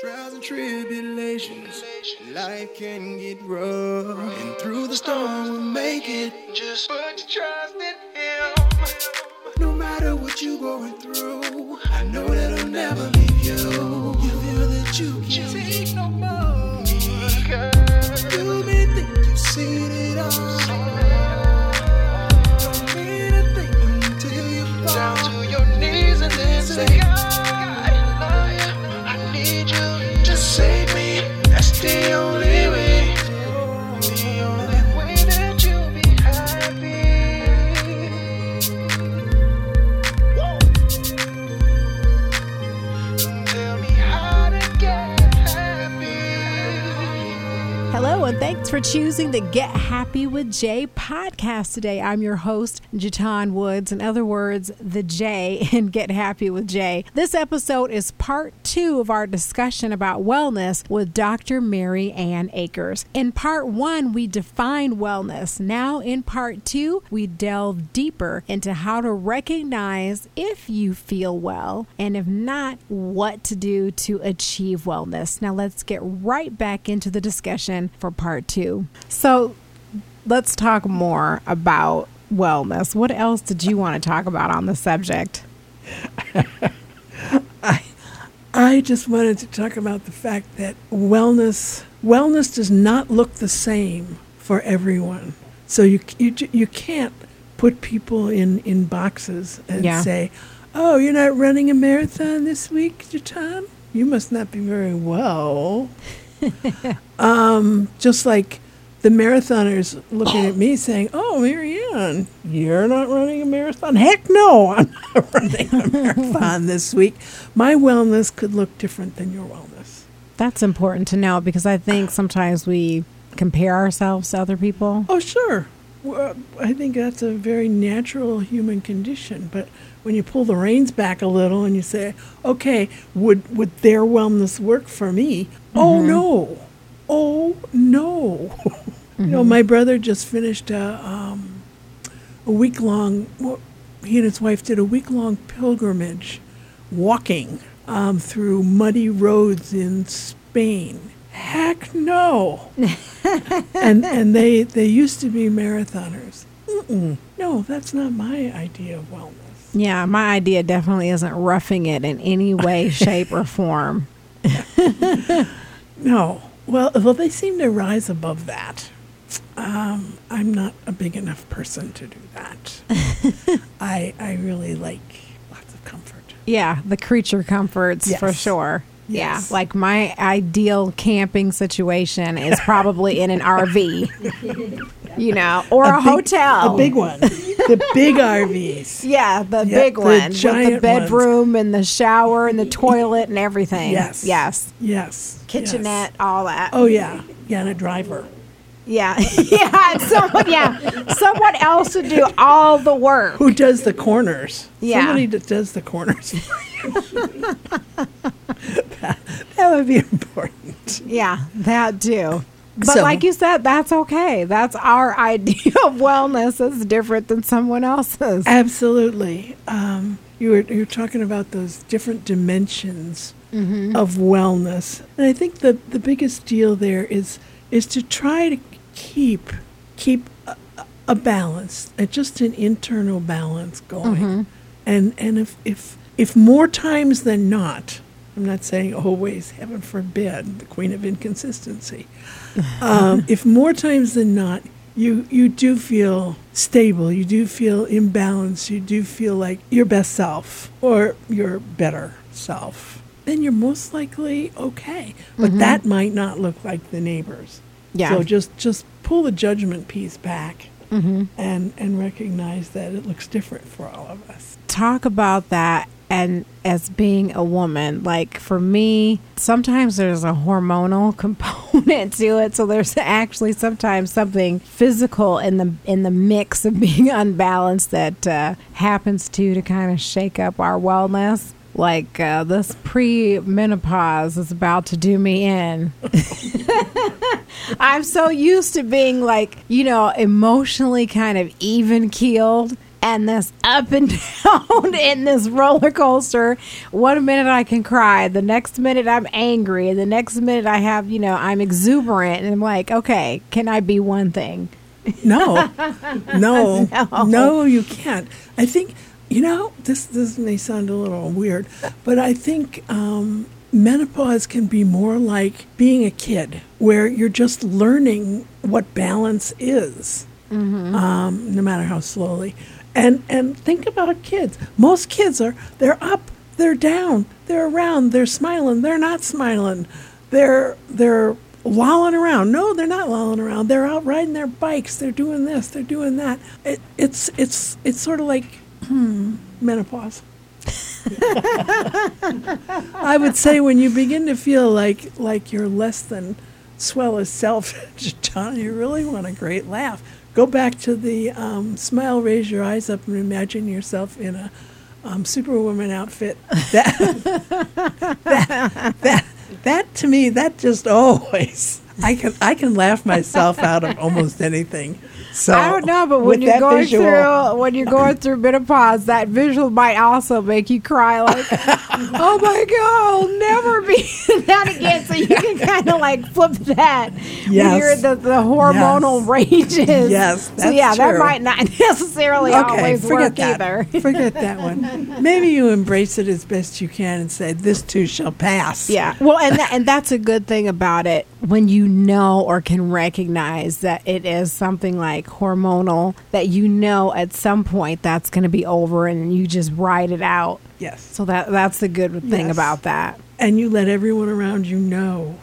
Trials and tribulations, life can get rough. And through the storm, we'll make it. Just put your trust in Him. No matter what you're going through, I know that I'll never leave you. You feel that you can't take no more. You may think you've seen it thanks for choosing the Get Happy with Jay podcast today. I'm your host, Jatan Woods. In other words, the J in Get Happy with Jay. This episode is part two of our discussion about wellness with Dr. Mary Ann Akers. In part one, we defined wellness. Now, in part two, we delve deeper into how to recognize if you feel well, and if not, what to do to achieve wellness. Now, let's get right back into the discussion for part two. So, let's talk more about wellness. What else did you want to talk about on the subject? I I just wanted to talk about the fact that wellness wellness does not look the same for everyone. So you you you can't put people in in boxes and Yeah. say, "Oh, you're not running a marathon this week, Jatan? You must not be very well." um, just like the marathoners looking at me saying, "Oh, Mary Ann, you're not running a marathon." Heck no, I'm not running a marathon this week. My wellness could look different than your wellness. That's important to know because I think sometimes we compare ourselves to other people. Oh, sure. Well, I think that's a very natural human condition. But when you pull the reins back a little and you say, "Okay, would would their wellness work for me?" Oh no, oh no. you know, my brother just finished a um, a week long. Well, he and his wife did a week long pilgrimage, walking um, through muddy roads in Spain. Heck no and and they they used to be marathoners. Mm-mm. No, that's not my idea of wellness. Yeah, my idea definitely isn't roughing it in any way, shape, or form. No. Well, well, they seem to rise above that. Um, I'm not a big enough person to do that. I I really like lots of comfort. Yeah, the creature comforts for sure. Yes. Yeah, like my ideal camping situation is probably in an RV, you know, or a, big- hotel. a big one, the big RVs. Yeah, the Yeah, big the one with the giant ones. bedroom and the shower and the toilet and everything. Yes. Yes. Yes. Kitchenette, yes. all that. Oh yeah, yeah, and a driver. Yeah. yeah. Someone, yeah. Someone else would do all the work. Who does the corners? Yeah. Somebody that does the corners. that, that would be important. Yeah, that too. But So- like you said, that's okay. That's our idea of wellness. is different than someone else's. Absolutely. Um, you were you were talking about those different dimensions of wellness, and I think the the biggest deal there is is to try to keep keep a, a balance, uh, just an internal balance going, and and if if if more times than not. I'm not saying always, heaven forbid, the queen of inconsistency. Um, if more times than not, you you do feel stable, you do feel imbalanced, you do feel like your best self or your better self, then you're most likely okay. But that might not look like the neighbors. Yeah. So just just pull the judgment piece back and and recognize that it looks different for all of us. Talk about that and as being a woman, like for me, sometimes there's a hormonal component to it. So there's actually sometimes something physical in the in the mix of being unbalanced that uh, happens to to kind of shake up our wellness. Like uh, this pre-menopause is about to do me in. I'm so used to being like, you know, emotionally kind of even keeled and this up and down in this roller coaster. One minute I can cry, the next minute I'm angry, and the next minute I have, you know, I'm exuberant, and I'm like, okay, can I be one thing? No, no, No. no, you can't. I think you know this. This may sound a little weird, but I think um, menopause can be more like being a kid, where you're just learning what balance is, um, no matter how slowly. And and think about kids. Most kids are they're up, they're down, they're around, they're smiling, they're not smiling, they're they're lolling around. No, they're not lolling around. They're out riding their bikes. They're doing this. They're doing that. It, it's it's it's sort of like menopause. I would say when you begin to feel like like you're less than swell as self, John, you really want a great laugh. Go back to the um, smile, raise your eyes up, and imagine yourself in a um, Superwoman outfit. That, that, that, that to me, that just always. I can I can laugh myself out of almost anything. So I don't know, but when you're going visual- through when you're going through menopause, that visual might also make you cry. Like, oh my god, I'll never be that again. So you can kind of like flip that when you're the, the hormonal Yes. ranges. Yes, so yeah, that might not necessarily always forget work that. either. forget that one. Maybe you embrace it as best you can and say, "This too shall pass." Yeah. Well, and that, and that's a good thing about it when you know or can recognize that it is something like hormonal that you know at some point that's going to be over and you just ride it out. Yes. So that that's the good thing Yes. about that. And you let everyone around you know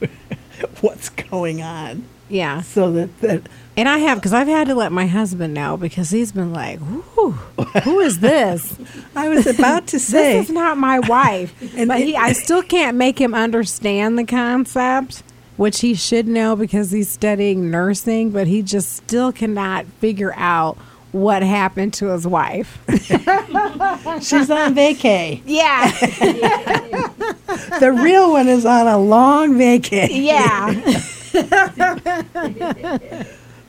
what's going on, Yeah. so that that And I have because I've had to let my husband know because he's been like, "Who, who is this? I was about to say. this is not my wife." And but he, I still can't make him understand the concept, which he should know because he's studying nursing. But he just still cannot figure out what happened to his wife. She's on vacay. yeah, The real one is on a long vacay. yeah,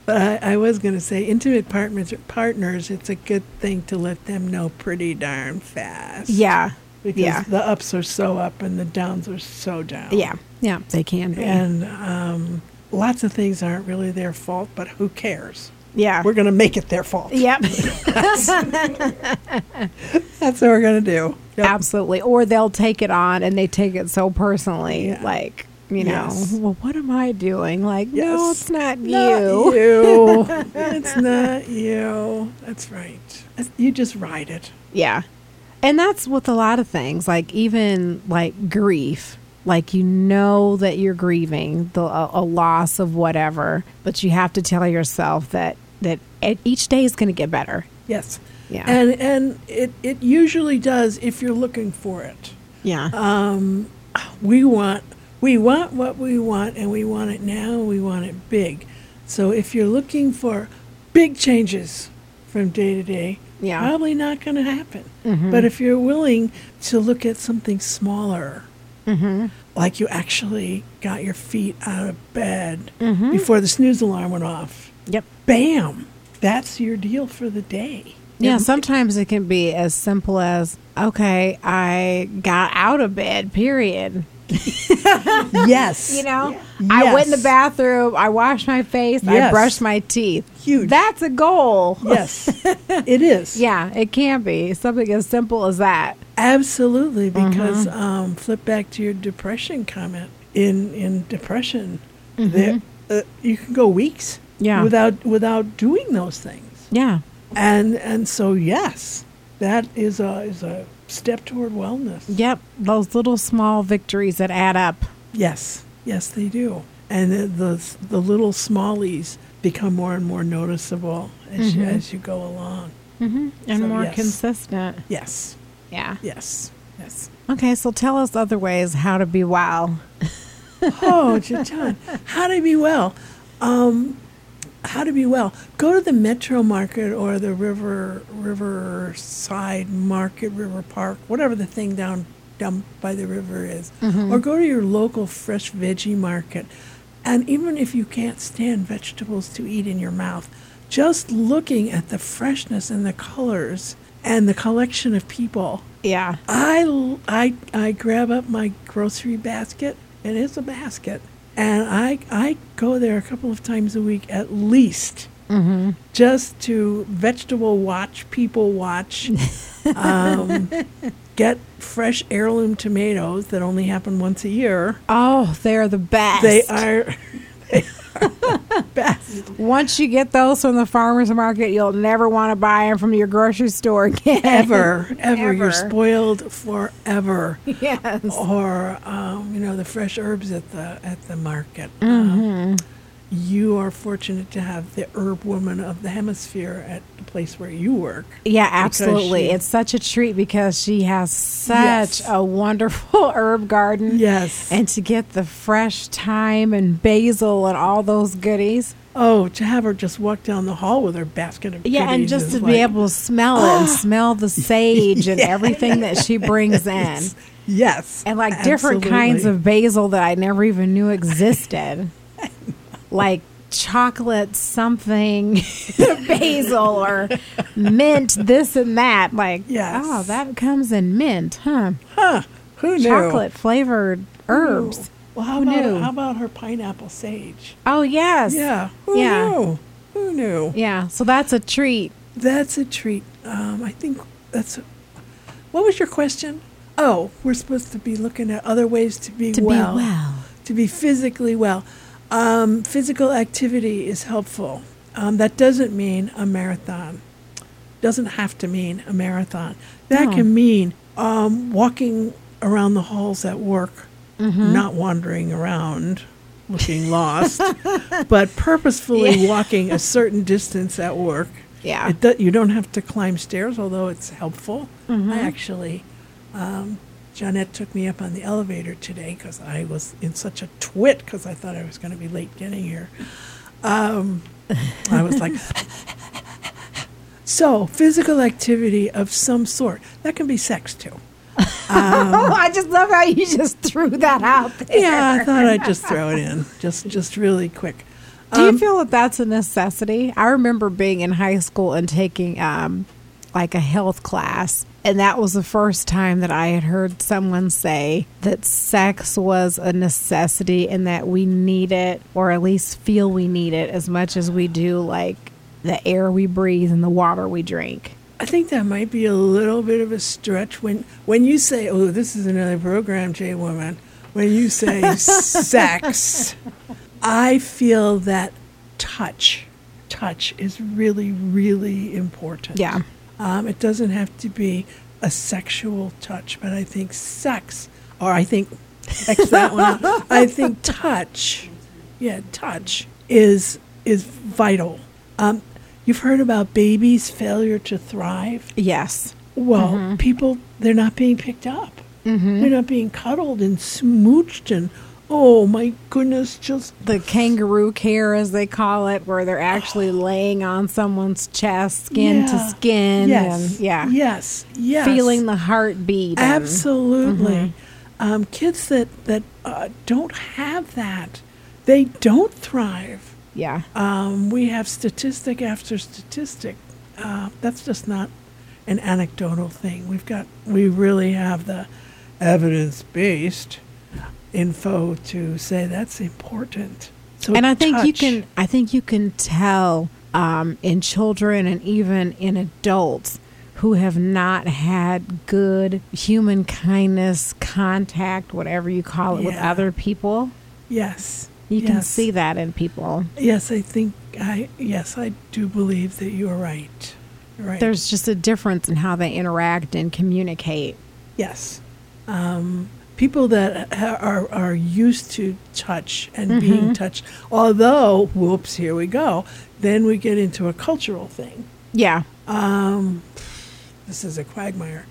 But I, I was going to say, intimate partners, partners, it's a good thing to let them know pretty darn fast. yeah, Because yeah. the ups are so up and the downs are so down. yeah, yeah. They can be. And um, lots of things aren't really their fault, but who cares? yeah. We're going to make it their fault. Yep. That's what we're going to do. Yep. Absolutely. Or they'll take it on and they take it so personally. Yeah. Like, you know, Yes. well, what am I doing? Like, no, it's not, Not you. you. it's not you. That's right. You just ride it. Yeah. And that's with a lot of things, like even like grief. Like you know that you're grieving the a, a loss of whatever, but you have to tell yourself that that each day is going to get better. Yes. Yeah. And and it, it usually does if you're looking for it. Yeah. Um, we want we want what we want and we want it now and we want it big so if you're looking for big changes from day to day Yeah. probably not going to happen Mhm. but if you're willing to look at something smaller mm-hmm. like you actually got your feet out of bed Mhm. before the snooze alarm went off Yep. bam that's your deal for the day Yeah, sometimes it can be as simple as, okay, I got out of bed, period. yes You know, I went in the bathroom, I washed my face, I Yes. brushed my teeth. Huge. That's a goal. yes it is Yeah, it can be something as simple as that. Absolutely, Mm-hmm. because um, flip back to your depression comment. In in depression, Mm-hmm. there uh, you can go weeks Yeah. without without doing those things, Yeah. and and so yes, that is a is a step toward wellness. Yep. Those little small victories that add up. Yes, yes, they do, and the the, the little smallies become more and more noticeable as you, Mhm. as you go along. Mm-hmm. And So, more yes. consistent. Yes, Yeah. yes, yes. Okay, so tell us other ways how to be well. oh, John, how to be well? Um, how to be well? Go to the Metro Market or the River Riverside Market, River Park, whatever the thing down down by the river is, mm-hmm. or go to your local fresh veggie market. And even if you can't stand vegetables to eat in your mouth, just looking at the freshness and the colors and the collection of people, Yeah. I, I, I grab up my grocery basket, and it's a basket, and I, I go there a couple of times a week at least. Just to vegetable watch, people watch, um, get fresh heirloom tomatoes that only happen once a year. Oh, they're the best. They are, they best. Once you get those from the farmer's market, you'll never want to buy them from your grocery store again. Ever, ever, You're spoiled forever. yes. or um, you know the fresh herbs at the at the market. Mm-hmm. Um, you are fortunate to have the herb woman of the hemisphere at the place where you work. Yeah, absolutely. she- it's such a treat because she has such Yes. a wonderful herb garden. Yes. And to get the fresh thyme and basil and all those goodies. oh, to have her just walk down the hall with her basket of Yeah, and just to like- be able to smell it and smell the sage and everything that she brings in. Yes. Yes, And like different kinds of basil that I never even knew existed. Like chocolate something basil or mint this and that. Like, Yes. oh, that comes in mint, huh? Huh. Who knew? Chocolate flavored herbs. Well, how Who about knew? how about her pineapple sage? Oh, yes. Yeah, who Yeah. knew? Who knew? Yeah, so that's a treat. That's a treat. Um, I think that's. A, what was your question? Oh, we're supposed to be looking at other ways to be To well, be well. to be physically well. Um, physical activity is helpful. Um, that doesn't mean a marathon. Doesn't have to mean a marathon. That No. can mean um, walking around the halls at work, Mm-hmm. not wandering around looking lost, but purposefully walking a certain distance at work. Yeah. It do, you don't have to climb stairs, although it's helpful. Mm-hmm. I actually, um, Jeanette took me up on the elevator today because I was in such a twit because I thought I was going to be late getting here. Um, I was like, so physical activity of some sort. That can be sex too. oh, I just love how you just threw that out there. Yeah, I thought I'd just throw it in, just just really quick. Do you Um, feel that that's a necessity? I remember being in high school and taking um, like a health class, and that was the first time that I had heard someone say that sex was a necessity and that we need it, or at least feel we need it as much as we do like the air we breathe and the water we drink. I think that might be a little bit of a stretch when when you say, "Oh, this is another program, Jay Woman." When you say sex, I feel that touch, touch is really, really important. Yeah. Um, it doesn't have to be a sexual touch, but I think sex, or I think X that one. out. I think touch, yeah, touch is is vital. Um, you've heard about babies' failure to thrive. Yes. Well, people they're not being picked up. They're not being cuddled and smooched and oh my goodness, just The kangaroo care, as they call it, where they're actually laying on someone's chest, skin to skin, yes, and yeah, yes, yes, feeling the heartbeat. and- Absolutely. Um, kids that that uh, don't have that, they don't thrive. yeah. Um, we have statistic after statistic. Uh, that's just not an anecdotal thing. We've got we really have the evidence based info to say that's important. So and I think you can I think you can tell um, in children and even in adults who have not had good human kindness contact whatever you call it with other people Yes. you can see that in people Yes, I think I yes I do believe that you're right. You're right. there's just a difference in how they interact and communicate Yes. Um, people that ha- are, are used to touch and being touched, although, whoops, here we go, then we get into a cultural thing. yeah Um, this is a quagmire.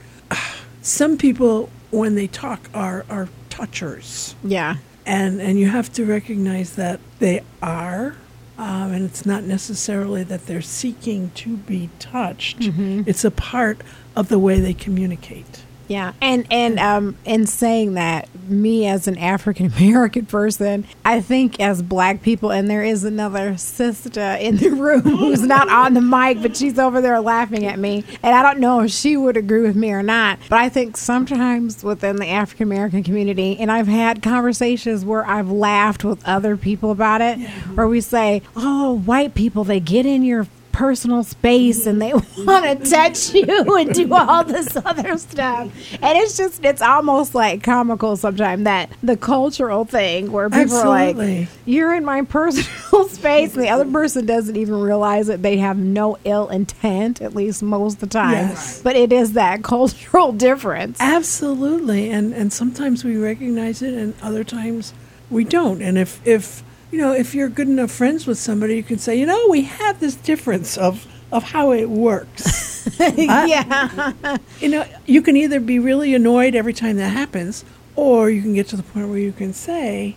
Some people, when they talk, are, are touchers. yeah And, and you have to recognize that they are. Um, and it's not necessarily that they're seeking to be touched. It's a part of the way they communicate. Yeah, and and um, in saying that, me as an African American person, I think as black people, and there is another sister in the room who's not on the mic, but she's over there laughing at me. And I don't know if she would agree with me or not, but I think sometimes within the African American community, and I've had conversations where I've laughed with other people about it, where we say, oh, white people, they get in your personal space and they want to touch you and do all this other stuff. And it's just, it's almost like comical sometimes that the cultural thing where people are like, you're in my personal space, and the other person doesn't even realize it. They have no ill intent, at least most of the time. Yes. But it is that cultural difference. Absolutely, and and sometimes we recognize it, and other times we don't. And if if you know if you're good enough friends with somebody, you can say, you know, we have this difference of of how it works. yeah. you know, you can either be really annoyed every time that happens, or you can get to the point where you can say,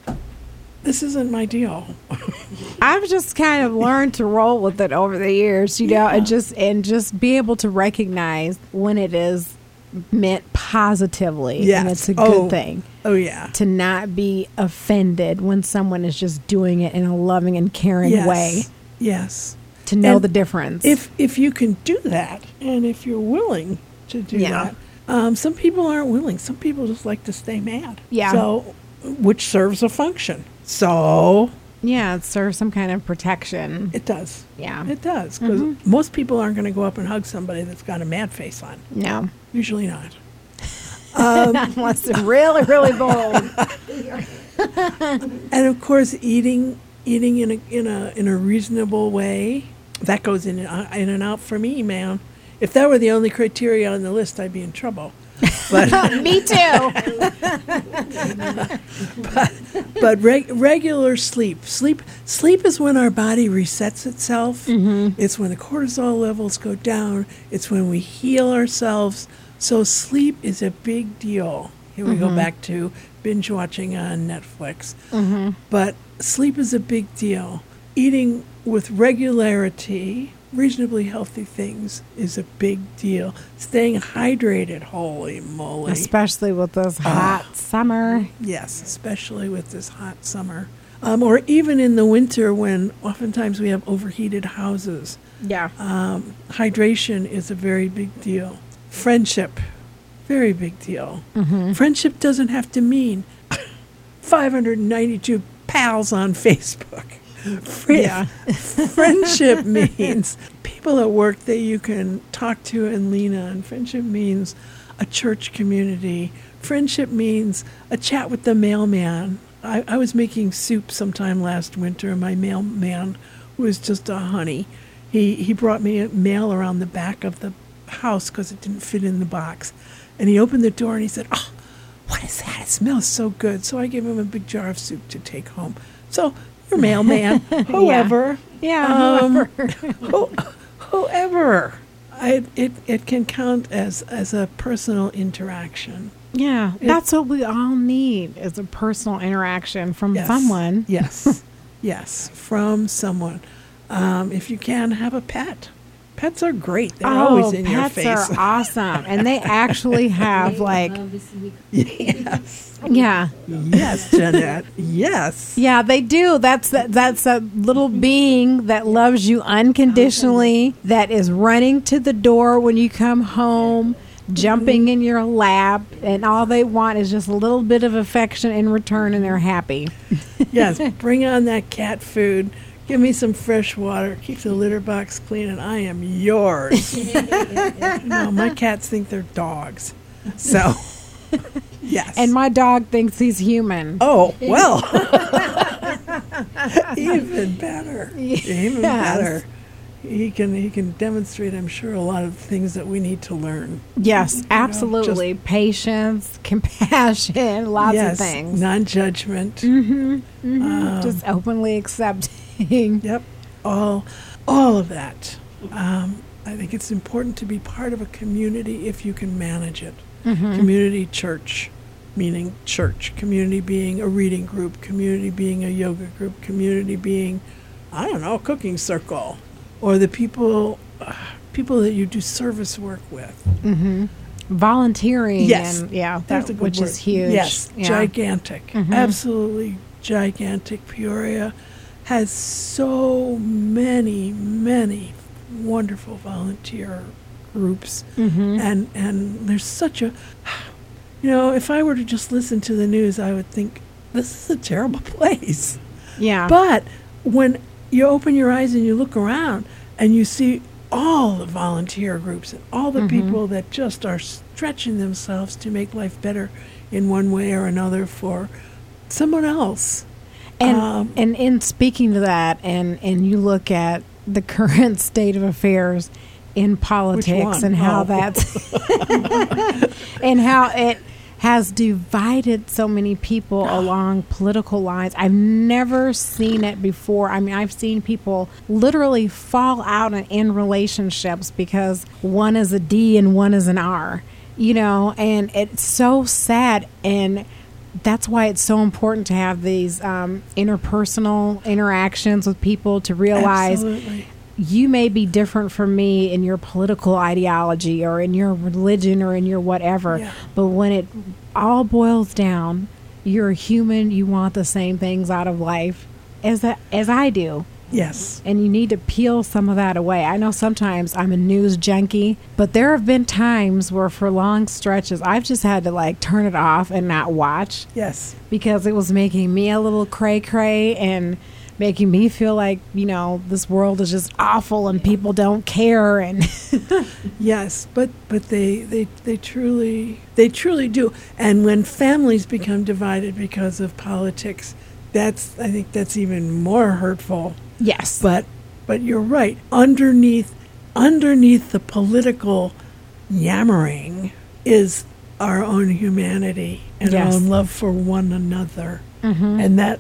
"This isn't my deal." I've just kind of learned to roll with it over the years, you know, and just and just be able to recognize when it is meant positively and Yes. it's a good Oh. thing. Oh yeah, To not be offended when someone is just doing it in a loving and caring yes, way. yes. To know And the difference. If if you can do that, and if you're willing to do Yeah. that, um, some people aren't willing. Some people just like to stay mad. Yeah. So, which serves a function. So yeah, it serves some kind of protection. it does. Yeah. It does because most people aren't going to go up and hug somebody that's got a mad face on. No. Usually not. Um, Unless they're really, really bold. And of course, eating eating in a in a in a reasonable way that goes in and out- in and out for me, man. If that were the only criteria on the list, I'd be in trouble. But Me too. but reg- regular sleep sleep sleep is when our body resets itself mm-hmm. it's when the cortisol levels go down it's when we heal ourselves so sleep is a big deal here we go back to binge watching on netflix but sleep is a big deal eating with regularity reasonably healthy things is a big deal staying hydrated holy moly Especially with this hot summer. Yes, especially with this hot summer. Um, or even in the winter when oftentimes we have overheated houses. Yeah. Um, hydration is a very big deal. Friendship, very big deal. Mm-hmm. Friendship doesn't have to mean 592 pals on Facebook. Yeah. Friendship means people at work that you can talk to and lean on. Friendship means a church community. Friendship means a chat with the mailman. I, I was making soup sometime last winter, and my mailman was just a honey. He, he brought me a mail around the back of the house because it didn't fit in the box. And he opened the door and he said, Oh, what is that? It smells so good. So I gave him a big jar of soup to take home. So, your mailman, whoever, Yeah. um, whoever. who, whoever, I, it, it can count as, as a personal interaction. yeah. it- That's what we all need is a personal interaction from Yes. someone. Yes, yes, from someone. Um, if you can, have a pet. Pets are great. They're oh, always in your Oh, pets are awesome. And they actually have like yes, yeah. yes, Jeanette. Yes. Yeah, they do. That's that that's a little being that loves you unconditionally, that is running to the door when you come home, jumping in your lap, and all they want is just a little bit of affection in return and they're happy. yes, bring on that cat food. Give me some fresh water. Keep the litter box clean, and I am yours. no, my cats think they're dogs. So, yes. And my dog thinks he's human. oh well, even better. Even Yes. better. He can he can demonstrate, I'm sure, a lot of things that we need to learn. Yes, absolutely. Patience, compassion, lots yes, of things. non-judgment. Um, Um, just openly accepting. Yep, all, all of that. Um, I think it's important to be part of a community if you can manage it. Community church, meaning church. Community being a reading group. Community being a yoga group. Community being, I don't know, a cooking circle, or the people, uh, people that you do service work with. hmm volunteering Yes. and yeah, That's that, a good which word. is huge. Yes, yeah. gigantic. Mhm. Absolutely gigantic. Peoria has so many, many wonderful volunteer groups. Mhm. And and there's such a you know, if I were to just listen to the news, I would think this is a terrible place. Yeah. But when you open your eyes and you look around and you see all the volunteer groups and all the Mhm. people that just are stretching themselves to make life better in one way or another for someone else. And Um, and in speaking to that, and and you look at the current state of affairs in politics and how Oh. that's and how it has divided so many people along political lines. I've never seen it before. I mean, I've seen people literally fall out in, in relationships because one is a D and one is an R. You know, and it's so sad and that's why it's so important to have these um, interpersonal interactions with people to realize Absolutely. you may be different from me in your political ideology or in your religion or in your whatever Yeah. but when it all boils down you're a human you want the same things out of life as a, as I do Yes. and you need to peel some of that away. I know sometimes I'm a news junkie, but there have been times where for long stretches I've just had to like turn it off and not watch Yes. because it was making me a little cray cray and making me feel like, you know, this world is just awful and people don't care and Yes, but but they, they they truly they truly do. And when families become divided because of politics, that's I think that's even more hurtful. Yes. But but you're right. Underneath underneath the political yammering is our own humanity and Yes. our own love for one another. Mhm. And that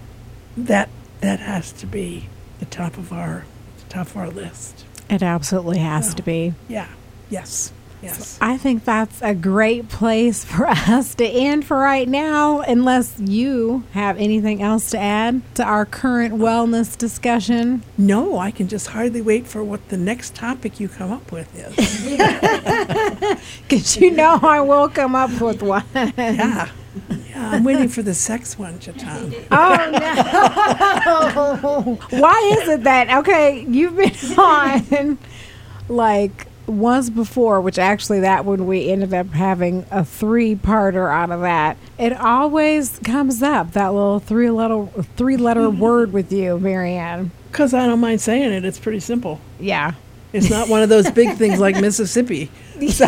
that that has to be the top of our the top of our list. It absolutely has Yeah. to be. Yeah. Yes. Yes. I think that's a great place for us to end for right now, unless you have anything else to add to our current wellness discussion. No, I can just hardly wait for what the next topic you come up with is. Because you know I will come up with one. yeah. Yeah, I'm waiting for the sex one, Jatan. Oh no! Why is it that okay? You've been on like once before, which actually that one we ended up having a three-parter out of that. It always comes up that little three-letter three-letter word with you, Mary Ann. Because I don't mind saying it, it's pretty simple. Yeah. It's not one of those big things like Mississippi. So,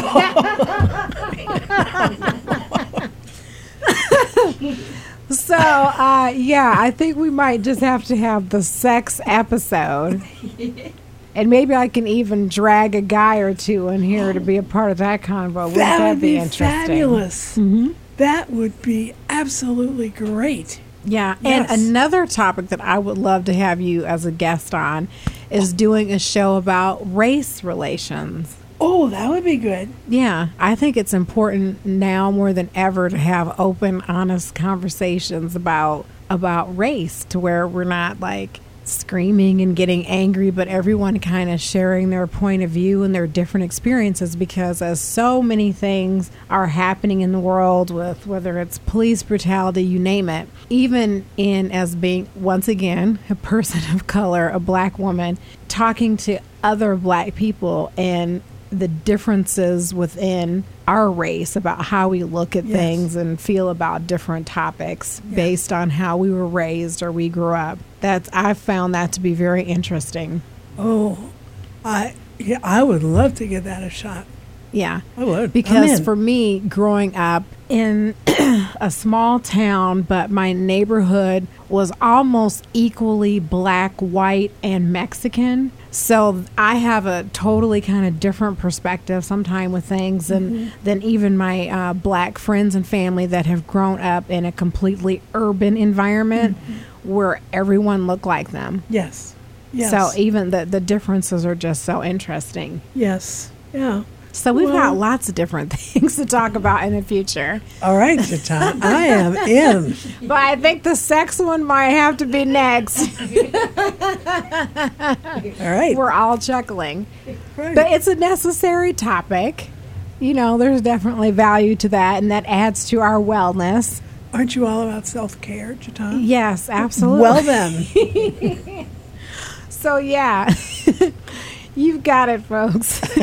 So, uh, yeah, I think we might just have to have the sex episode. And maybe I can even drag a guy or two in here to be a part of that convo. Wouldn't that that, would be interesting? fabulous. hmm That would be absolutely great. Yeah. Yes. And another topic that I would love to have you as a guest on is doing a show about race relations. Oh, that would be good. Yeah, I think it's important now more than ever to have open, honest conversations about about race to where we're not like screaming and getting angry, but everyone kind of sharing their point of view and their different experiences because as so many things are happening in the world with whether it's police brutality, you name it, even in as being once again a person of color, a black woman, talking to other black people and the differences within our race about how we look at Yes. things and feel about different topics Yeah. based on how we were raised or we grew up. That's I've found that to be very interesting. Oh, I yeah, I would love to give that a shot. Yeah. I would Because for me, growing up in a small town, but my neighborhood was almost equally black, white, and Mexican. So I have a totally kind of different perspective sometime with things than, than even my uh, black friends and family that have grown up in a completely urban environment where everyone looked like them. yes, yes, So even the, the differences are just so interesting. yes, yeah. So we've Well- got lots of different things to talk about in the future. All right, Jatan, I am in. But I think the sex one might have to be next. All right, We're all chuckling. right. But it's a necessary topic. you know, there's definitely value to that, and that adds to our wellness. Aren't you all about self care, Jatan? Yes, absolutely. Well, then. so, yeah, you've got it, folks.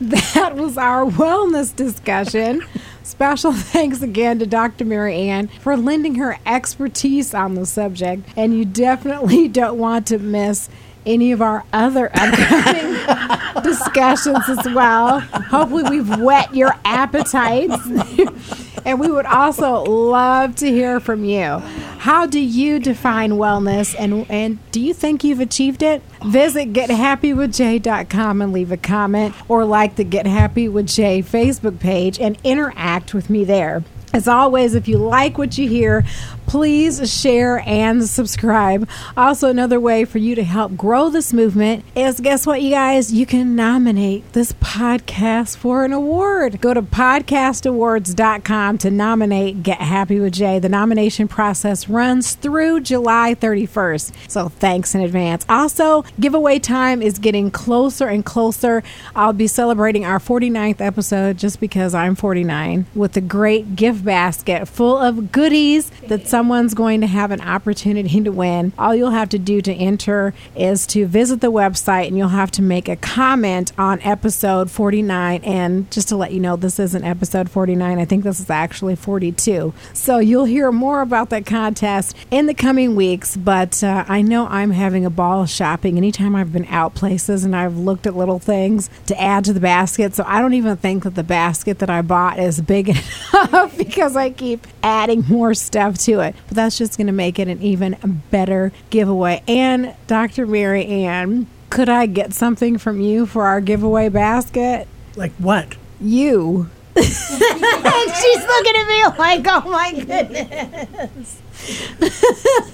that was our wellness discussion. Special thanks again to Dr. Mary Ann for lending her expertise on the subject, and you definitely don't want to miss any of our other upcoming discussions as well. Hopefully, we've whet your appetites. and we would also love to hear from you. How do you define wellness and, and do you think you've achieved it? Visit gethappywithjay.com and leave a comment or like the Get Happy with Jay Facebook page and interact with me there. As always, if you like what you hear, please share and subscribe. Also, another way for you to help grow this movement is guess what, you guys? You can nominate this podcast for an award. Go to podcastawards.com to nominate Get Happy with Jay. The nomination process runs through July 31st. So, thanks in advance. Also, giveaway time is getting closer and closer. I'll be celebrating our 49th episode just because I'm 49 with a great gift basket full of goodies that someone's going to have an opportunity to win. All you'll have to do to enter is to visit the website and you'll have to make a comment on episode 49. And just to let you know, this isn't episode 49. I think this is actually 42. So you'll hear more about that contest in the coming weeks. But uh, I know I'm having a ball shopping anytime I've been out places and I've looked at little things to add to the basket. So I don't even think that the basket that I bought is big enough because I keep adding more stuff to it. But that's just going to make it an even better giveaway. And Dr. Mary Ann, could I get something from you for our giveaway basket? Like what? You. She's looking at me like, oh my goodness.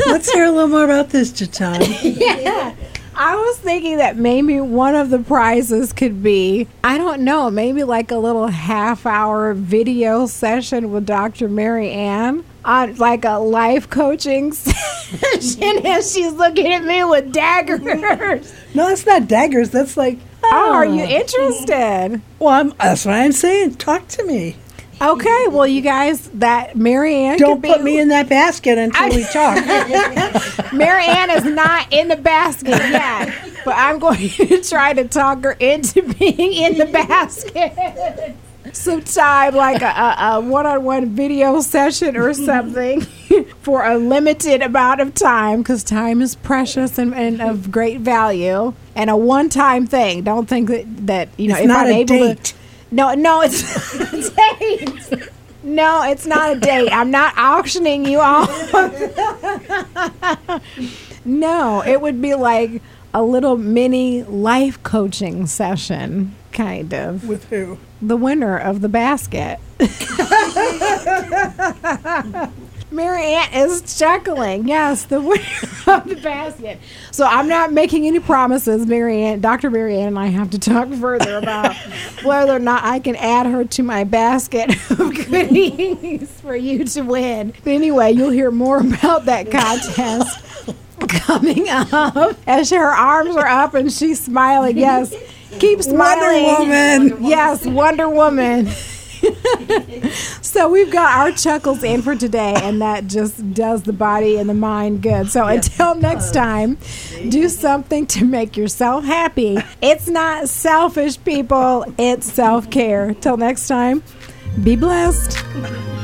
Let's hear a little more about this, Jatan. yeah. I was thinking that maybe one of the prizes could be, I don't know, maybe like a little half hour video session with Dr. Mary Ann on like a life coaching session and she's looking at me with daggers. No, that's not daggers. That's like. Oh, are you ah. interested? Well, I'm, that's what I'm saying. Talk to me. Okay, well, you guys, that Mary Ann. Don't put me in that basket until we talk. Mary Ann is not in the basket yet, but I'm going to try to talk her into being in the basket. Some time, like a, a, a one-on-one video session or something, for a limited amount of time, because time is precious and, and, of great value, and a one-time thing. Don't think that that you know It's if not I'm a able date. to. No, no, it's not a date. No, it's not a date. I'm not auctioning you off. no, it would be like a little mini life coaching session, kind of. With who? The winner of the basket. Mary Ann is chuckling. Yes, the winner of the basket. So I'm not making any promises, Mary Ann. Dr. Mary Ann and I have to talk further about whether or not I can add her to my basket of goodies for you to win. But anyway, you'll hear more about that contest coming up as her arms are up and she's smiling. Yes, keep smiling. Wonder Woman. Yes, Wonder Woman. so we've got our chuckles in for today, and that just does the body and the mind good. So until next time, do something to make yourself happy. It's not selfish, people, it's self care. Till next time, be blessed.